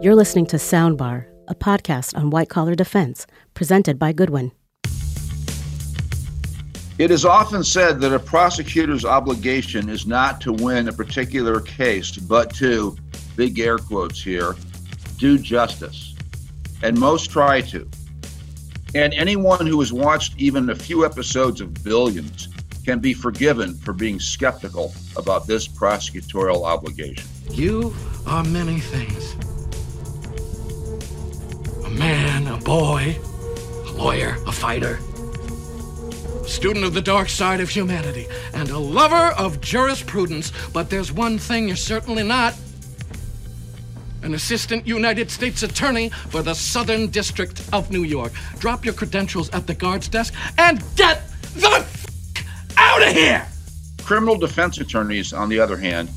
You're listening to Soundbar, a podcast on white collar defense presented by Goodwin. It is often said that a prosecutor's obligation is not to win a particular case, but to, big air quotes here, do justice. And most try to. And anyone who has watched even a few episodes of Billions can be forgiven for being skeptical about this prosecutorial obligation. You are many things a man, a boy, a lawyer, a fighter, a student of the dark side of humanity, and a lover of jurisprudence. But there's one thing you're certainly not an assistant United States attorney for the Southern District of New York. Drop your credentials at the guard's desk and get the f- out of here! Criminal defense attorneys, on the other hand,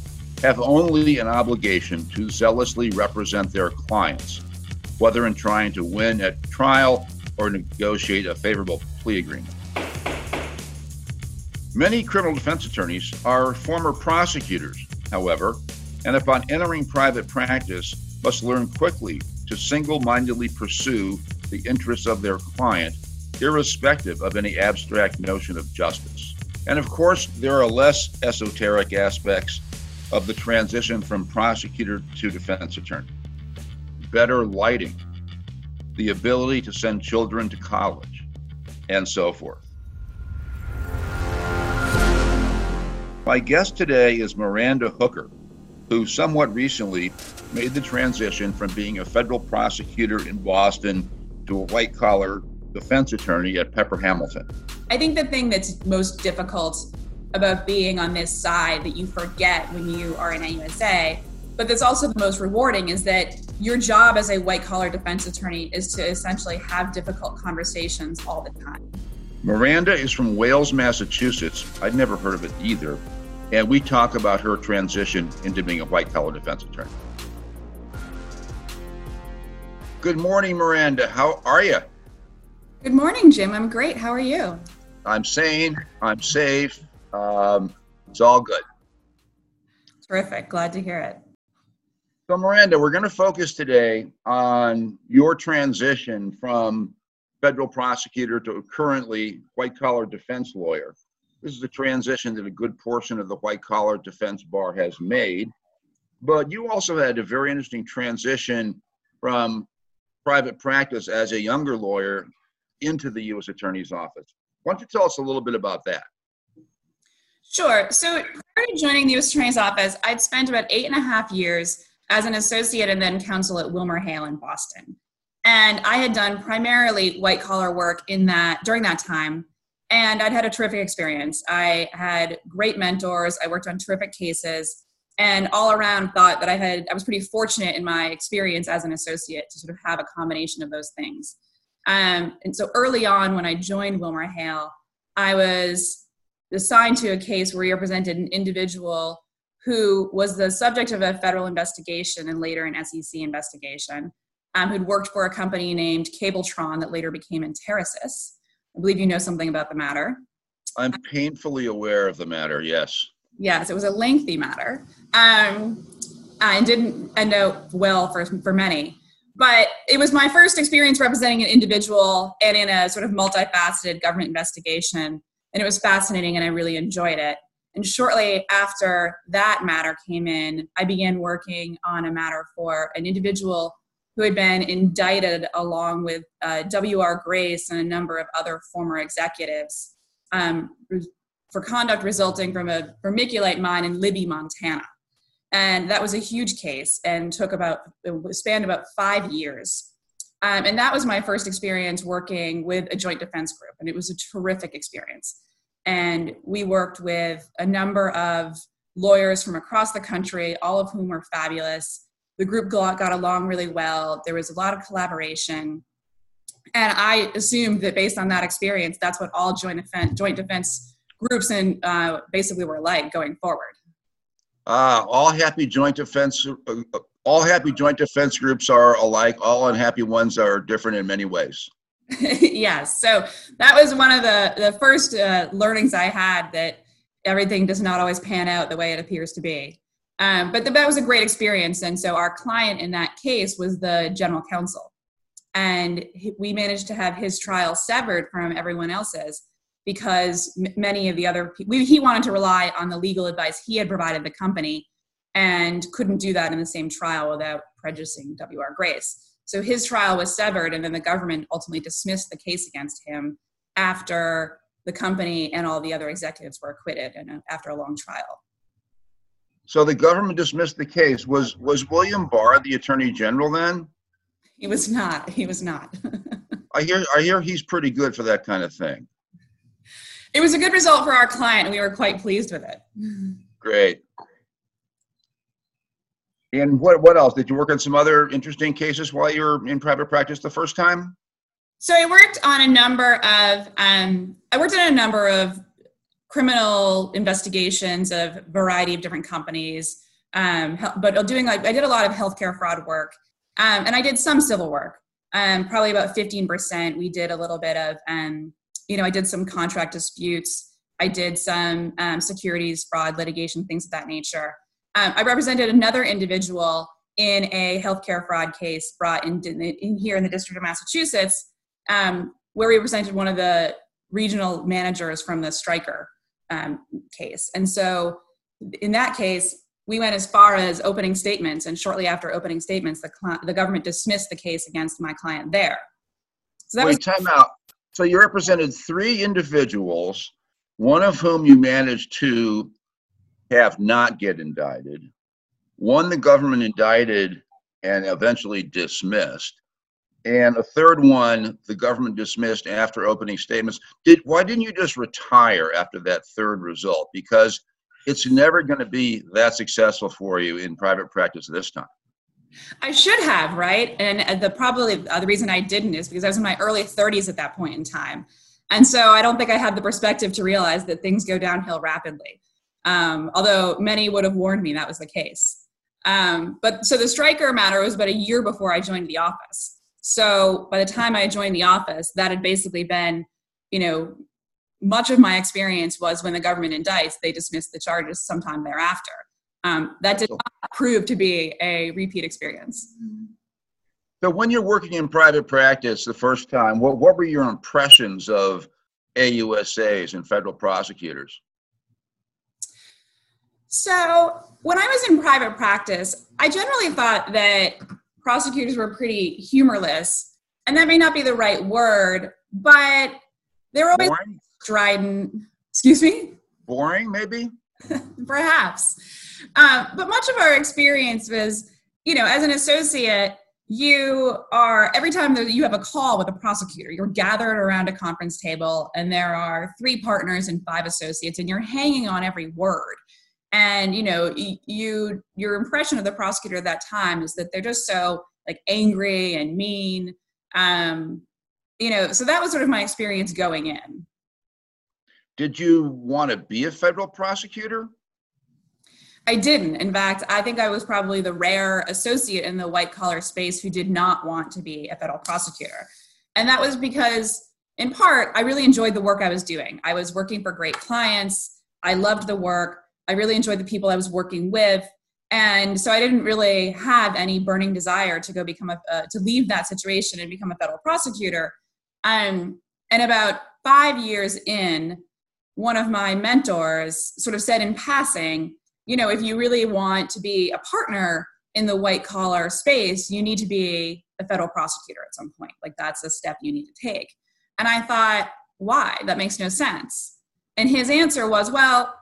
have only an obligation to zealously represent their clients, whether in trying to win at trial or negotiate a favorable plea agreement. Many criminal defense attorneys are former prosecutors, however, and upon entering private practice, must learn quickly to single mindedly pursue the interests of their client, irrespective of any abstract notion of justice. And of course, there are less esoteric aspects of the transition from prosecutor to defense attorney. Better lighting, the ability to send children to college, and so forth. My guest today is Miranda Hooker, who somewhat recently made the transition from being a federal prosecutor in Boston to a white collar defense attorney at Pepper Hamilton. I think the thing that's most difficult about being on this side that you forget when you are in AUSA, but that's also the most rewarding is that your job as a white collar defense attorney is to essentially have difficult conversations all the time. Miranda is from Wales, Massachusetts. I'd never heard of it either. And we talk about her transition into being a white collar defense attorney. Good morning, Miranda. How are you? Good morning, Jim. I'm great. How are you? I'm sane. I'm safe. Um, it's all good. Terrific. Glad to hear it. So, Miranda, we're going to focus today on your transition from federal prosecutor to currently white collar defense lawyer. This is a transition that a good portion of the white collar defense bar has made. But you also had a very interesting transition from private practice as a younger lawyer into the U.S. Attorney's Office. Why don't you tell us a little bit about that? Sure. So prior to joining the U.S. Attorney's Office, I'd spent about eight and a half years as an associate and then counsel at Wilmer Hale in Boston. And I had done primarily white collar work in that during that time. And I'd had a terrific experience. I had great mentors. I worked on terrific cases and all around thought that I had I was pretty fortunate in my experience as an associate to sort of have a combination of those things. Um, and so early on when I joined Wilmer Hale, I was assigned to a case where we represented an individual who was the subject of a federal investigation and later an SEC investigation, um, who'd worked for a company named Cabletron that later became Enterasys. I believe you know something about the matter. I'm painfully aware of the matter, yes. Yes, it was a lengthy matter um, and didn't end up well for, for many. But it was my first experience representing an individual and in a sort of multifaceted government investigation. And it was fascinating and I really enjoyed it. And shortly after that matter came in, I began working on a matter for an individual who had been indicted along with uh, W.R. Grace and a number of other former executives um, for conduct resulting from a vermiculite mine in Libby, Montana. And that was a huge case and took about, spanned about five years. Um, and that was my first experience working with a joint defense group. And it was a terrific experience. And we worked with a number of lawyers from across the country, all of whom were fabulous. The group got, along really well. There was a lot of collaboration. And I assumed that based on that experience, that's what all joint defense, joint defense groups and uh, basically were like going forward. Uh, all happy joint defense, uh, all happy joint defense groups are alike. All unhappy ones are different in many ways. yes. So that was one of the the first uh, learnings I had that everything does not always pan out the way it appears to be. Um, but the, that was a great experience. And so our client in that case was the general counsel. And we managed to have his trial severed from everyone else's because m- many of the other people, he wanted to rely on the legal advice he had provided the company and couldn't do that in the same trial without prejudicing W.R. Grace. So his trial was severed, and then the government ultimately dismissed the case against him after the company and all the other executives were acquitted and after a long trial. So the government dismissed the case. Was was William Barr the attorney general then? He was not. He was not. I hear I hear he's pretty good for that kind of thing. It was a good result for our client, and we were quite pleased with it. Great. And what what else? Did you work on some other interesting cases while you were in private practice the first time? So I worked on a number of um, I worked on a number of criminal investigations of a variety of different companies. Um, but doing like I did a lot of healthcare fraud work, um, and I did some civil work. Um, probably about fifteen percent. We did a little bit of, um, you know, I did some contract disputes. I did some um, securities fraud litigation, things of that nature. Um, I represented another individual in a healthcare fraud case brought in, in here in the District of Massachusetts, where we represented one of the regional managers from the Stryker um, case. And so in that case, we went as far as opening statements, and shortly after opening statements, the, the government dismissed the case against my client there. So that Wait, was- time out. So you represented three individuals, one of whom you managed to have not get indicted, one the government indicted and eventually dismissed, and a third one the government dismissed after opening statements. Did why didn't you just retire after that third result? Because it's never going to be that successful for you in private practice this time. I should have right? And the probably uh, the reason i didn't is because i was in my early 30s at that point in time. And so i don't think i had the perspective to realize that things go downhill rapidly um, although many would have warned me that was the case um, but so the Stryker matter was about a year before i joined the office so by the time I joined the office, that had basically been, you know, much of my experience was when the government indicts, they dismiss the charges sometime thereafter. Um, that did not prove to be a repeat experience. So when you're working in private practice the first time, what, what were your impressions of AUSAs and federal prosecutors? So when I was in private practice, I generally thought that prosecutors were pretty humorless. And that may not be the right word, but they were always Boring? strident. Excuse me? Boring, maybe? Perhaps. Um, but much of our experience was, you know, as an associate, you are every time that you have a call with a prosecutor you're gathered around a conference table and there are three partners and five associates and you're hanging on every word and you know you your impression of the prosecutor at that time is that they're just so like angry and mean. Um you know so that was sort of my experience going in. Did you want to be a federal prosecutor? I didn't. In fact i think i was probably the rare associate in the white collar space who did not want to be a federal prosecutor. And that was because in part i really enjoyed the work i was doing. I was working for great clients. I loved the work I really enjoyed the people I was working with. And so I didn't really have any burning desire to go become a, uh, to leave that situation and become a federal prosecutor. Um, and about five years in, one of my mentors sort of said in passing, you know, if you really want to be a partner in the white collar space, you need to be a federal prosecutor at some point. Like that's a step you need to take. And I thought, why? That makes no sense. And his answer was, well,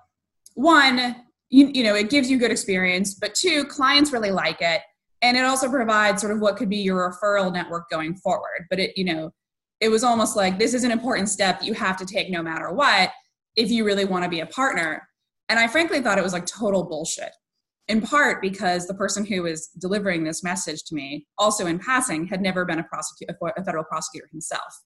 one, you, you know, it gives you good experience, but two, clients really like it. And it also provides sort of what could be your referral network going forward. But it, you know, it was almost like this is an important step you have to take no matter what if you really want to be a partner. And I frankly thought it was like total bullshit. In part because the person who was delivering this message to me, also in passing, had never been a prosecutor, a federal prosecutor himself.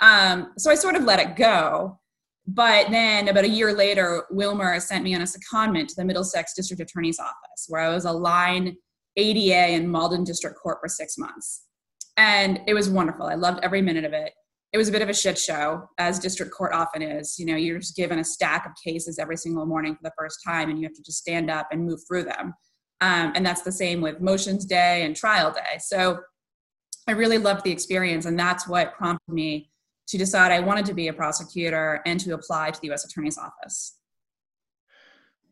Um, so I sort of let it go. But then about a year later, Wilmer sent me on a secondment to the Middlesex District Attorney's Office, where I was a line ADA in Malden District Court for six months. And it was wonderful. I loved every minute of it. It was a bit of a shit show, as district court often is. You know, you're just given a stack of cases every single morning for the first time, and you have to just stand up and move through them. Um, and that's the same with motions day and trial day. So I really loved the experience, and that's what prompted me to decide I wanted to be a prosecutor and to apply to the U.S. Attorney's Office.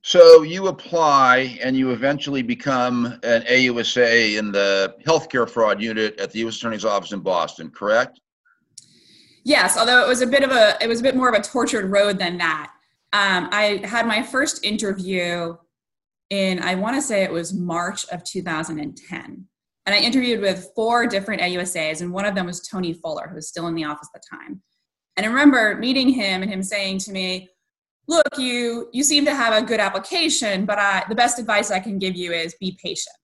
So you apply and you eventually become an AUSA in the healthcare fraud unit at the U.S. Attorney's Office in Boston, correct? Yes, although it was a bit of a it was a bit more of a tortured road than that. Um, I had my first interview in I want to say it was March of 2010, and I interviewed with four different AUSAs, and one of them was Tony Fuller, who was still in the office at the time. And I remember meeting him and him saying to me, "Look, you you seem to have a good application, but I, the best advice I can give you is be patient."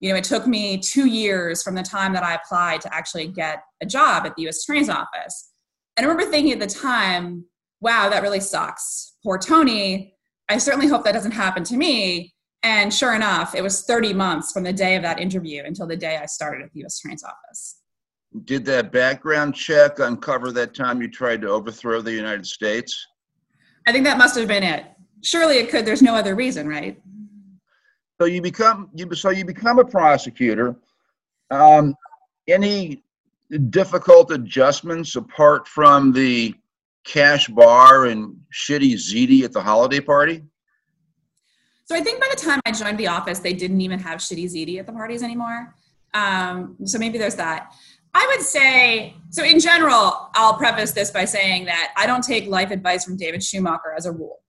You know, it took me two years from the time that I applied to actually get a job at the U.S. Attorney's Office. And I remember thinking at the time, wow, that really sucks. Poor Tony. I certainly hope that doesn't happen to me. And sure enough, it was 30 months from the day of that interview until the day I started at the US Attorney's Office. Did that background check uncover that time you tried to overthrow the United States? I think that must have been it. Surely it could. There's no other reason, right? So you become you so you become a prosecutor. Um, any difficult adjustments apart from the cash bar and shitty ziti at the holiday party? So I think by the time I joined the office, they didn't even have shitty ziti at the parties anymore. Um, so maybe there's that. I would say, so in general, I'll preface this by saying that I don't take life advice from David Schumacher as a rule.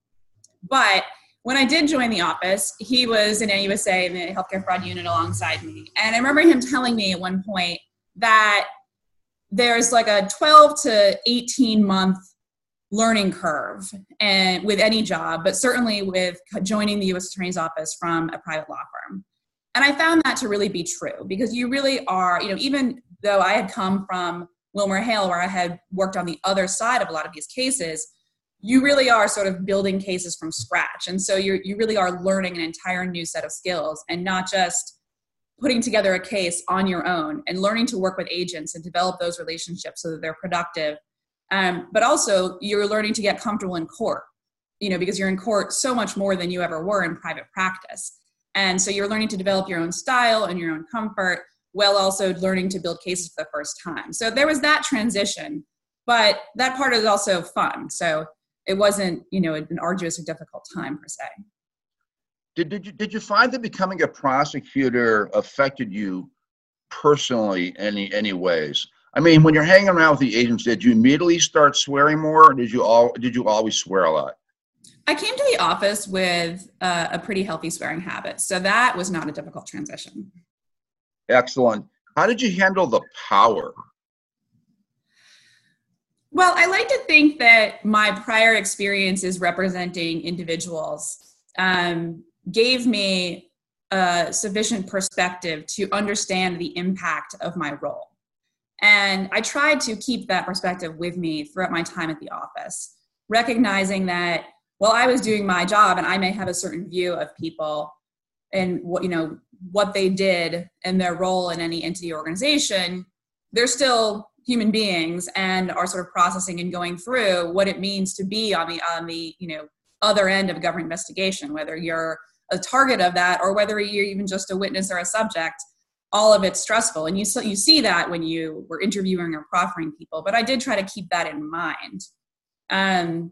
But when I did join the office, he was in AUSA in the healthcare fraud unit alongside me. And I remember him telling me at one point that there's like a 12 to 18 month learning curve and with any job but certainly with joining the US Attorney's office from a private law firm and I found that to really be true because you really are you know even though I had come from wilmer hale where I had worked on the other side of a lot of these cases you really are sort of building cases from scratch and so you you really are learning an entire new set of skills and not just putting together a case on your own and learning to work with agents and develop those relationships so that they're productive. Um, but also, you're learning to get comfortable in court, you know, because you're in court so much more than you ever were in private practice. And so you're learning to develop your own style and your own comfort while also learning to build cases for the first time. So there was that transition, but that part is also fun. So it wasn't, you know, an arduous or difficult time per se. Did, did, you, did you find that becoming a prosecutor affected you personally any any ways? I mean, when you're hanging around with the agents, did you immediately start swearing more, or did you all did you always swear a lot? I came to the office with uh, a pretty healthy swearing habit, so that was not a difficult transition. Excellent. How did you handle the power? Well, I like to think that my prior experiences representing individuals um, gave me a sufficient perspective to understand the impact of my role. And I tried to keep that perspective with me throughout my time at the office, recognizing that while I was doing my job and I may have a certain view of people and what you know what they did and their role in any entity organization, they're still human beings and are sort of processing and going through what it means to be on the on the you know other end of a government investigation, whether you're a target of that or whether you're even just a witness or a subject all of it's stressful. And you so you see that when you were interviewing or proffering people but i did try to keep that in mind. Um,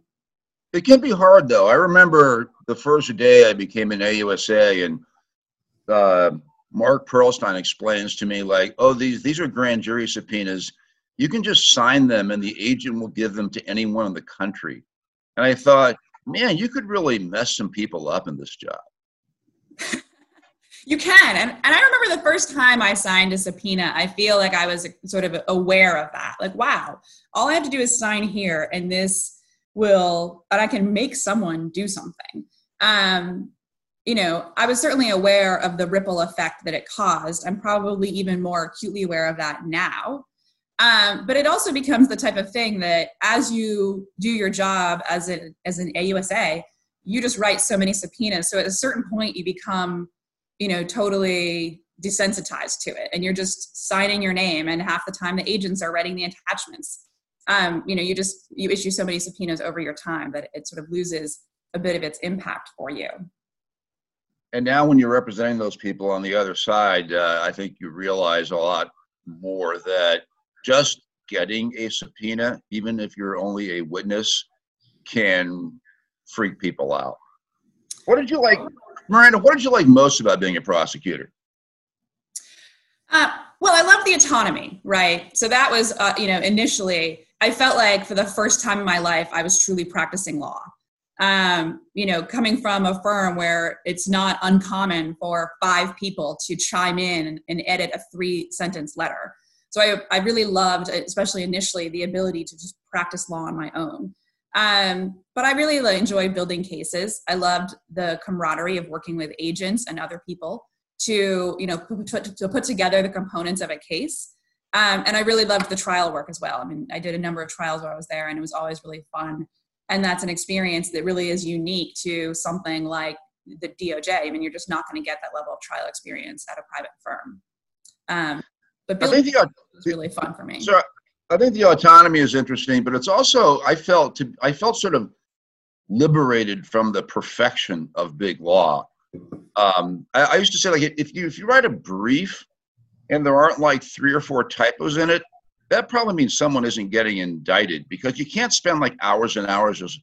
it can be hard though. I remember the first day i became an ausa and uh, mark pearlstein explains to me like oh these these are grand jury subpoenas. You can just sign them and the agent will give them to anyone in the country. And i thought man you could really mess some people up in this job you can. And, and I remember the first time I signed a subpoena, I feel like I was sort of aware of that. Like, wow, all I have to do is sign here and this will, and I can make someone do something. Um, you know, I was certainly aware of the ripple effect that it caused. I'm probably even more acutely aware of that now. Um, but it also becomes the type of thing that as you do your job as, a, as an AUSA, you just write so many subpoenas. So at a certain point, you become, you know, totally desensitized to it, and you're just signing your name. And half the time, the agents are writing the attachments. Um, you know, you just you issue so many subpoenas over your time that it sort of loses a bit of its impact for you. and now when you're representing those people on the other side, uh, I think you realize a lot more that just getting a subpoena, even if you're only a witness, can freak people out. What did you like, Miranda? What did you like most about being a prosecutor? Uh, well, I love the autonomy, right? So that was, uh, you know, initially I felt like for the first time in my life, I was truly practicing law. Um, you know, coming from a firm where it's not uncommon for five people to chime in and, edit a three sentence letter. So I, I really loved, especially initially, the ability to just practice law on my own. Um, but I really enjoyed building cases. I loved the camaraderie of working with agents and other people to, you know, put, to put together the components of a case. Um, and I really loved the trial work as well. I mean, I did a number of trials while I was there, and it was always really fun. And that's an experience that really is unique to something like the DOJ. I mean, you're just not going to get that level of trial experience at a private firm. Um, but I think the, was really fun for me. So I think the autonomy is interesting, but it's also I felt to I felt sort of liberated from the perfection of big law. Um, I, I used to say like if you if you write a brief and there aren't like three or four typos in it, that probably means someone isn't getting indicted because you can't spend like hours and hours just,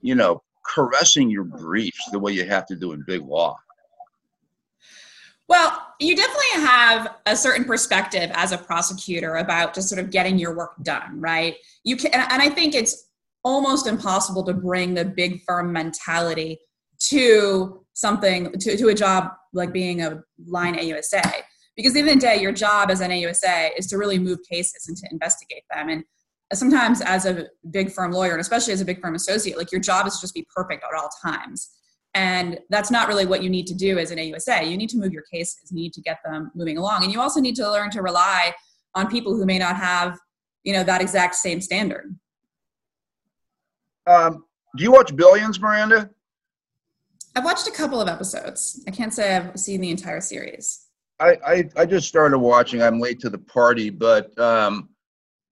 you know, caressing your briefs the way you have to do in big law. Well, you definitely have a certain perspective as a prosecutor about just sort of getting your work done, right? You can, and I think it's almost impossible to bring the big firm mentality to something to, to a job like being a line AUSA because even the day your job as an AUSA is to really move cases and to investigate them. And sometimes as a big firm lawyer and especially as a big firm associate like your job is to just be perfect at all times and that's not really what you need to do as an AUSA you need to move your cases you need to get them moving along. And you also need to learn to rely on people who may not have you know that exact same standard. Um, do you watch billions miranda? I've watched a couple of episodes. I can't say i've seen the entire series. I, I, I just started watching. I'm late to the party, but um,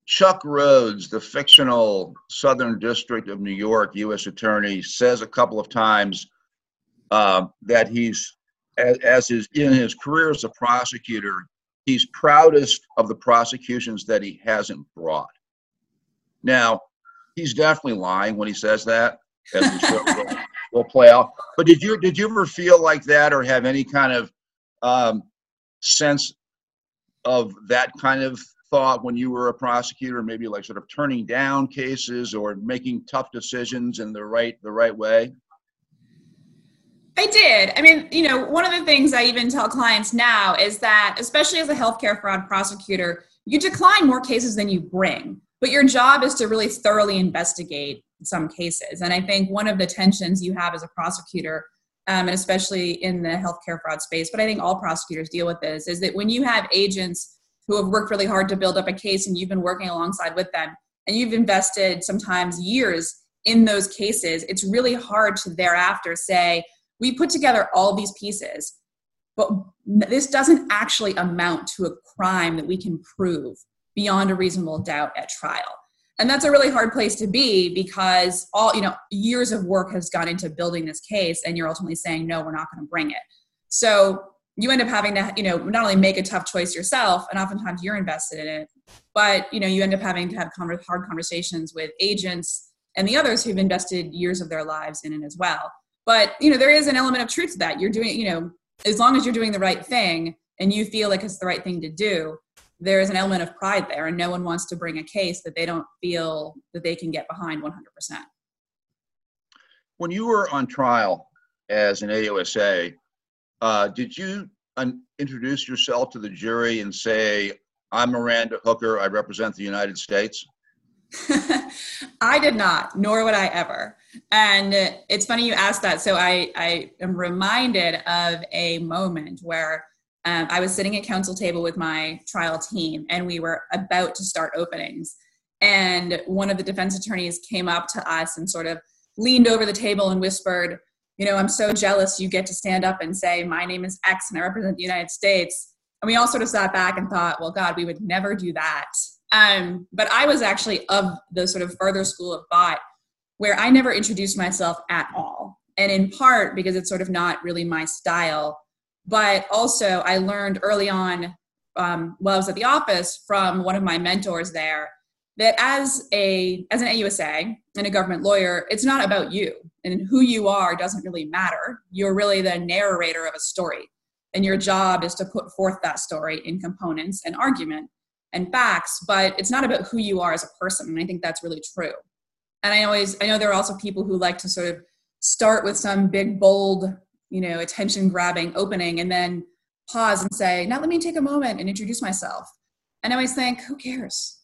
Chuck Rhoades, the fictional Southern District of New York U.S. Attorney, says a couple of times uh, that he's, as, as his in his career as a prosecutor, he's proudest of the prosecutions that he hasn't brought. Now, he's definitely lying when he says that, as the show will, will play out. But did you did you ever feel like that, or have any kind of um, sense of that kind of thought when you were a prosecutor maybe like sort of turning down cases or making tough decisions in the right the right way I did. I mean, you know, one of the things I even tell clients now is that, especially as a healthcare fraud prosecutor, you decline more cases than you bring, but your job is to really thoroughly investigate some cases. And I think one of the tensions you have as a prosecutor um, and especially in the healthcare fraud space, but I think all prosecutors deal with this, is that when you have agents who have worked really hard to build up a case and you've been working alongside with them and you've invested sometimes years in those cases, it's really hard to thereafter say, we put together all these pieces, but this doesn't actually amount to a crime that we can prove beyond a reasonable doubt at trial. And that's a really hard place to be because all you know years of work has gone into building this case and you're ultimately saying no we're not going to bring it. So you end up having to you know not only make a tough choice yourself and oftentimes you're invested in it but you know you end up having to have hard conversations with agents and the others who've invested years of their lives in it as well but you know there is an element of truth to that. You're doing you know as long as you're doing the right thing and you feel like it's the right thing to do there is an element of pride there and no one wants to bring a case that they don't feel that they can get behind 100% when you were on trial as an ausa uh, did you un- introduce yourself to the jury and say i'm miranda hooker i represent the united states I did not, nor would I ever. And it's funny you asked that. So I, I am reminded of a moment where um, I was sitting at counsel table with my trial team, and we were about to start openings. And one of the defense attorneys came up to us and sort of leaned over the table and whispered, You know, I'm so jealous you get to stand up and say, My name is X and I represent the United States. And we all sort of sat back and thought, Well, God, we would never do that. Um, but I was actually of the sort of further school of thought where I never introduced myself at all. and in part because it's sort of not really my style. But also, I learned early on um, while I was at the office from one of my mentors there that as a as an AUSA and a government lawyer, it's not about you and who you are doesn't really matter. You're really the narrator of a story, and your job is to put forth that story in components and argument and facts. But it's not about who you are as a person, and I think that's really true. And I always I know there are also people who like to sort of start with some big bold you know attention grabbing opening and then pause and say now let me take a moment and introduce myself and i always think who cares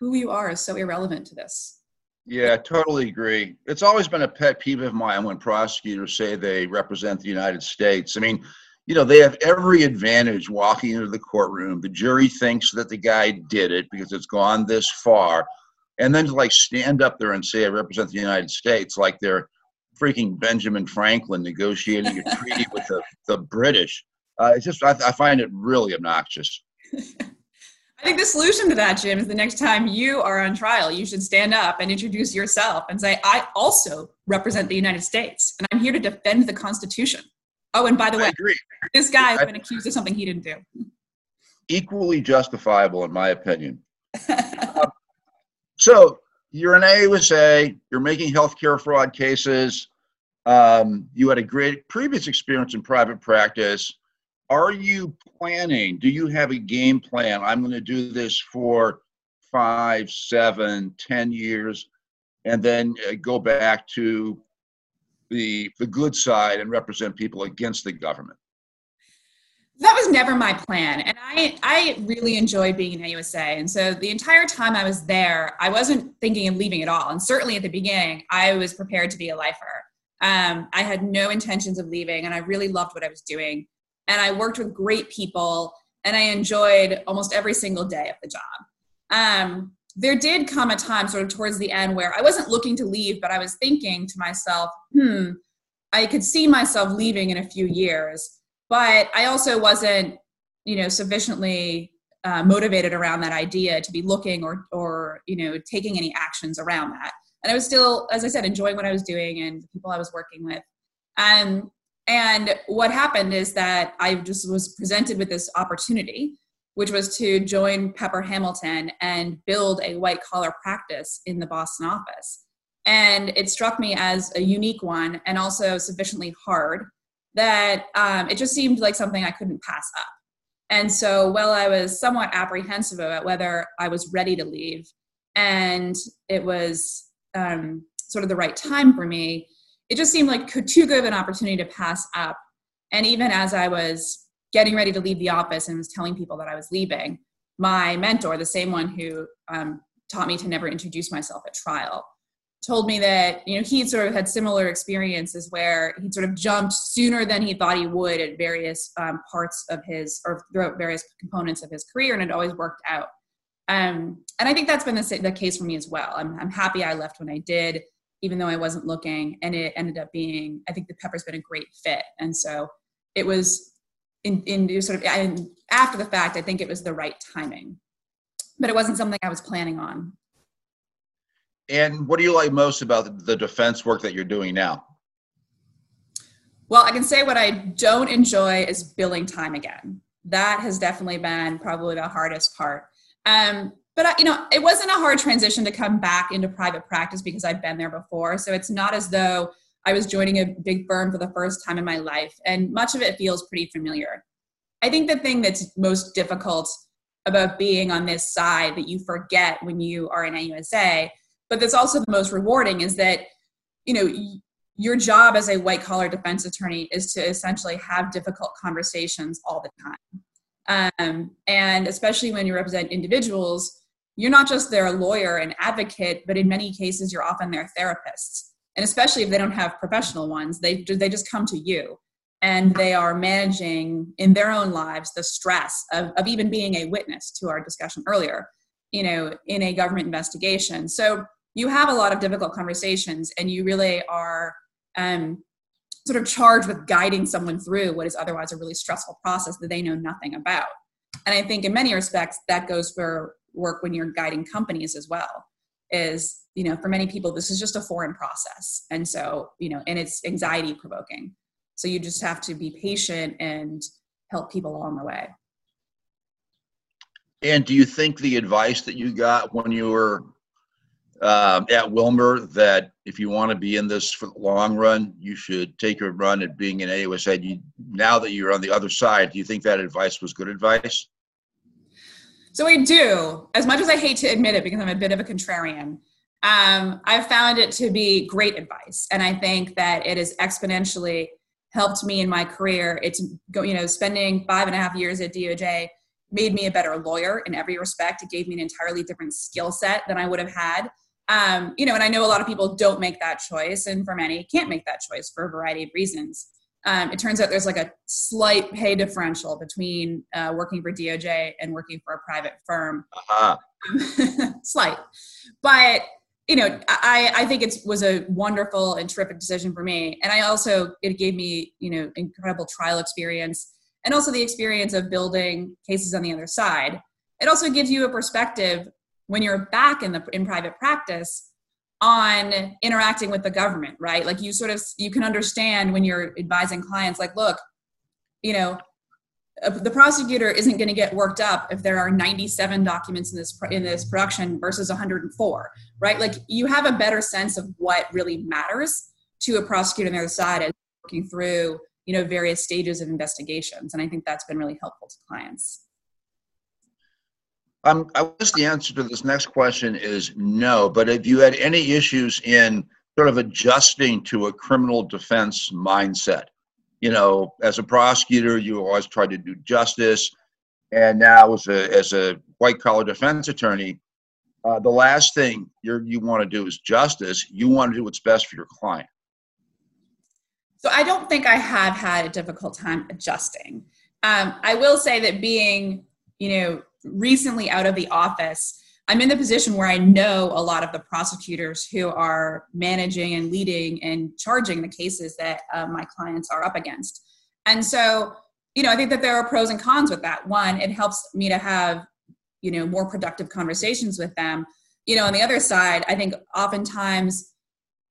who you are is so irrelevant to this. Yeah, totally agree. It's always been a pet peeve of mine when prosecutors say they represent the United States. I mean, you know, they have every advantage walking into the courtroom. The jury thinks that the guy did it because it's gone this far. And then to like stand up there and say, I represent the United States, like they're freaking Benjamin Franklin negotiating a treaty with the, the British. Uh, it's just, I, I find it really obnoxious. I think the solution to that, Jim, is the next time you are on trial, you should stand up and introduce yourself and say, I also represent the United States and I'm here to defend the Constitution. Oh, and by the way, this guy has been accused of something he didn't do. Equally justifiable, in my opinion. um, so you're an AUSA, you're making healthcare fraud cases. Um, you had a great previous experience in private practice are you planning? Do you have a game plan? I'm going to do this for five, seven, ten years, and then uh, go back to the the good side and represent people against the government. That was never my plan, and I I really enjoyed being in AUSA, and so the entire time I was there, I wasn't thinking of leaving at all, and certainly at the beginning, I was prepared to be a lifer. Um, I had no intentions of leaving, and I really loved what I was doing. And I worked with great people and I enjoyed almost every single day of the job. Um, there did come a time sort of towards the end where I wasn't looking to leave, but I was thinking to myself, hmm, I could see myself leaving in a few years, but I also wasn't, you know, sufficiently uh, motivated around that idea to be looking or, or, you know, taking any actions around that. And I was still, as I said, enjoying what I was doing and the people I was working with. And and what happened is that I just was presented with this opportunity, which was to join Pepper Hamilton and build a white collar practice in the Boston office. And it struck me as a unique one and also sufficiently hard that um, it just seemed like something I couldn't pass up. And so, while I was somewhat apprehensive about whether I was ready to leave and it was um, sort of the right time for me, it just seemed like too good of an opportunity to pass up. And even as I was getting ready to leave the office and was telling people that I was leaving, my mentor, the same one who um, taught me to never introduce myself at trial, told me that you know he sort of had similar experiences where he sort of jumped sooner than he thought he would at various um, parts of his or throughout various components of his career, and it always worked out. Um, and I think that's been the, the case for me as well. I'm, I'm happy I left when I did even though I wasn't looking. And it ended up being, I think the pepper's been a great fit. And so it was in, in sort of, after the fact, I think it was the right timing, but it wasn't something I was planning on. And what do you like most about the defense work that you're doing now? Well, I can say what I don't enjoy is billing time again. That has definitely been probably the hardest part. Um, but you know it wasn't a hard transition to come back into private practice because i've been there before so it's not as though i was joining a big firm for the first time in my life and much of it feels pretty familiar i think the thing that's most difficult about being on this side that you forget when you are in AUSA, but that's also the most rewarding is that you know your job as a white collar defense attorney is to essentially have difficult conversations all the time. Um, and especially when you represent individuals you're not just their lawyer and advocate, but in many cases, you're often their therapists. And especially if they don't have professional ones, they, they just come to you. And they are managing in their own lives the stress of, of even being a witness to our discussion earlier, you know, in a government investigation. So you have a lot of difficult conversations and you really are um, sort of charged with guiding someone through what is otherwise a really stressful process that they know nothing about. And I think in many respects that goes for work when you're guiding companies as well is you know for many people this is just a foreign process and so you know and it's anxiety provoking so you just have to be patient and help people along the way and do you think the advice that you got when you were um, at Wilmer that if you want to be in this for the long run, you should take a run at being an AUSA. You, now that you're on the other side, do you think that advice was good advice? So I do. As much as I hate to admit it because I'm a bit of a contrarian, um, I've found it to be great advice. And I think that it has exponentially helped me in my career. It's, you know, spending five and a half years at DOJ made me a better lawyer in every respect. It gave me an entirely different skill set than I would have had. Um, you know, and I know a lot of people don't make that choice, and for many, can't make that choice for a variety of reasons. Um, it turns out there's like a slight pay differential between uh, working for DOJ and working for a private firm. Uh-huh. slight, but you know, I, I think it was a wonderful and terrific decision for me. And I also, it gave me, you know, incredible trial experience and also the experience of building cases on the other side. It also gives you a perspective when you're back in the in private practice on interacting with the government, right? Like you sort of you can understand when you're advising clients like, look, you know, uh, the prosecutor isn't going to get worked up if there are 97 documents in this in this production versus 104 right like you have a better sense of what really matters to a prosecutor on the other side as working through you know various stages of investigations and i think that's been really helpful to clients. Um, i guess the answer to this next question is no but if you had any issues in sort of adjusting to a criminal defense mindset? You know as a prosecutor you always try to do justice and now as a as a white collar defense attorney uh, the last thing you you want to do is justice you want to do what's best for your client so I don't think I have had a difficult time adjusting. Um, I will say that being, you know, recently out of the office, I'm in the position where I know a lot of the prosecutors who are managing and leading and charging the cases that uh, my clients are up against. And so, you know, I think that there are pros and cons with that. One, it helps me to have, you know, more productive conversations with them. You know, on the other side, I think oftentimes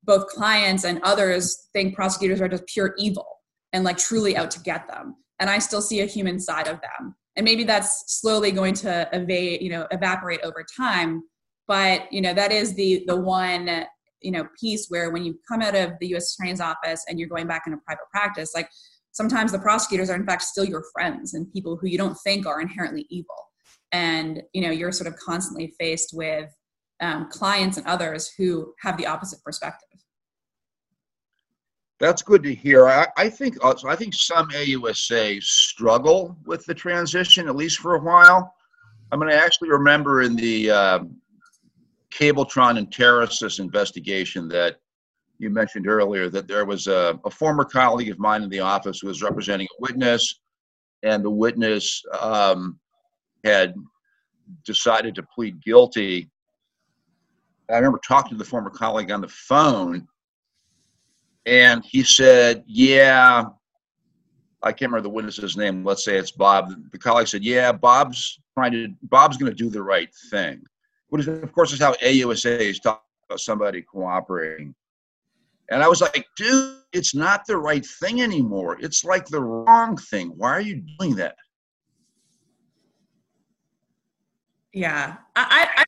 both clients and others think prosecutors are just pure evil and like truly out to get them. And i still see a human side of them. And maybe that's slowly going to evade you know evaporate over time but you know that is the the one you know piece where when you come out of the u.s attorney's office and you're going back into private practice like sometimes the prosecutors are in fact still your friends and people who you don't think are inherently evil. And you know you're sort of constantly faced with um, clients and others who have the opposite perspective. That's good to hear. I, I think also, I think some AUSA struggle with the transition at least for a while. I mean, I actually remember in the uh, Cabletron Enterasys investigation that you mentioned earlier that there was a, a, former colleague of mine in the office who was representing a witness, and the witness um, had decided to plead guilty I remember talking to the former colleague on the phone, and he said, "Yeah." I can't remember the witness's name. Let's say it's Bob. The colleague said, "Yeah, Bob's trying to. Bob's going to do the right thing." Which, of course, is how AUSA is talking about somebody cooperating. And I was like, "Dude, it's not the right thing anymore. It's like the wrong thing. Why are you doing that?" Yeah, I, I,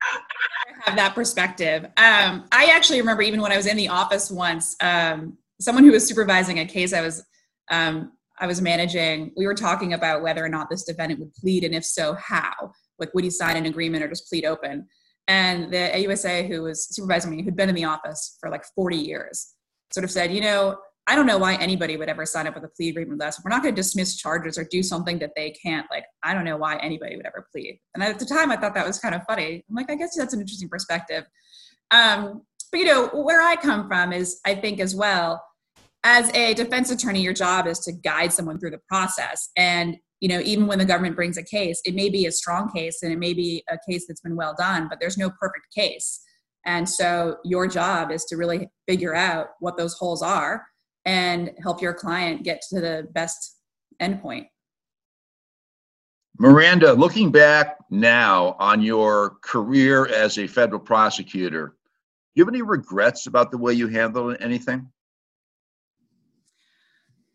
have that perspective. Um, I actually remember even when I was in the office once, um, someone who was supervising a case I was um, I was managing, we were talking about whether or not this defendant would plead, and if so, how. Like, would he sign an agreement or just plead open? And the AUSA who was supervising me, who'd been in the office for like 40 years, sort of said, you know, I don't know why anybody would ever sign up with a plea agreement with us. We're not going to dismiss charges or do something that they can't. Like, I don't know why anybody would ever plead. And at the time, I thought that was kind of funny. I'm like, I guess that's an interesting perspective. Um, but you know, where I come from is, I think as well, as a defense attorney, your job is to guide someone through the process. And you know, even when the government brings a case, it may be a strong case and it may be a case that's been well done, but there's no perfect case. And so your job is to really figure out what those holes are and help your client get to the best endpoint. Miranda, looking back now on your career as a federal prosecutor, you have any regrets about the way you handled anything?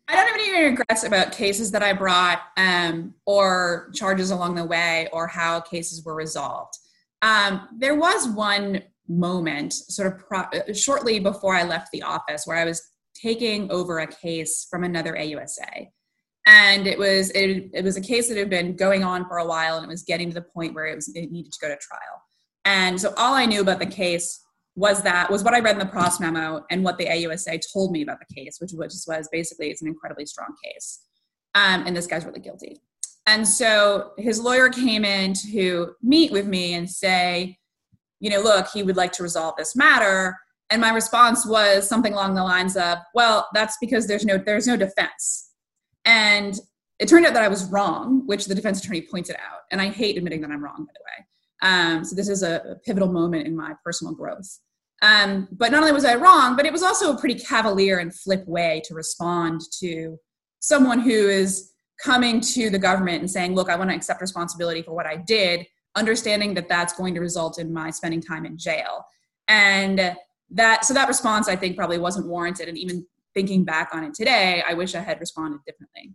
I don't have any regrets about cases that I brought um, or charges along the way or how cases were resolved. Um, there was one moment, sort of pro- shortly before I left the office, where I was taking over a case from another AUSA. And it was it, it was a case that had been going on for a while, and it was getting to the point where it was it needed to go to trial. And so all I knew about the case was that was what I read in the pros memo and what the AUSA told me about the case, which was was basically it's an incredibly strong case, um, and this guy's really guilty. And so his lawyer came in to meet with me and say, you know, look, he would like to resolve this matter. And my response was something along the lines of, well, that's because there's no there's no defense. And it turned out that I was wrong, which the defense attorney pointed out. And I hate admitting that I'm wrong, by the way. Um, so this is a, a, pivotal moment in my personal growth. Um, but not only was I wrong, but it was also a pretty cavalier and flip way to respond to someone who is coming to the government and saying, look, I want to accept responsibility for what I did, understanding that that's going to result in my spending time in jail. And that, so that response I think probably wasn't warranted. And even thinking back on it today, I wish I had responded differently.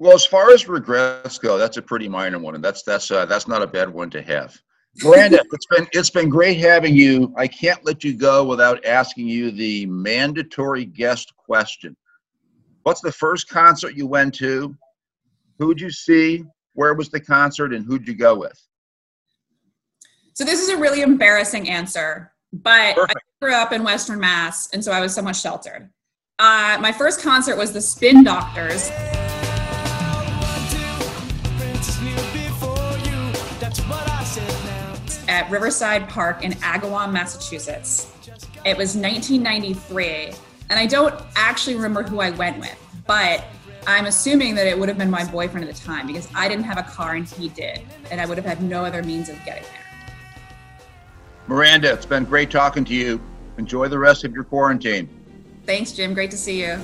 Well, as far as regrets go, that's a pretty minor one, and that's that's uh, that's not a bad one to have. Miranda, it's been it's been great having you. I can't let you go without asking you the mandatory guest question. What's the first concert you went to? Who'd you see? Where was the concert, and who'd you go with? So this is a really embarrassing answer, but Perfect. I grew up in Western Mass, and so I was somewhat sheltered. Uh, my first concert was the Spin Doctors. At Riverside Park in Agawam, Massachusetts. It was 1993, and I don't actually remember who I went with, but I'm assuming that it would have been my boyfriend at the time because I didn't have a car and he did, and I would have had no other means of getting there. Miranda, it's been great talking to you. Enjoy the rest of your quarantine. Thanks, Jim. Great to see you.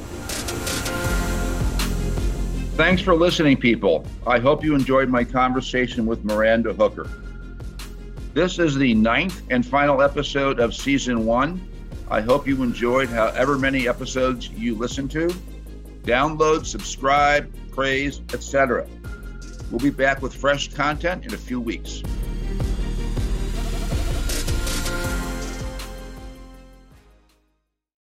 Thanks for listening, people. I hope you enjoyed my conversation with Miranda Hooker. This is the ninth and final episode of season one. I hope you enjoyed however many episodes you listened to. Download, subscribe, praise, etc. We'll be back with fresh content in a few weeks.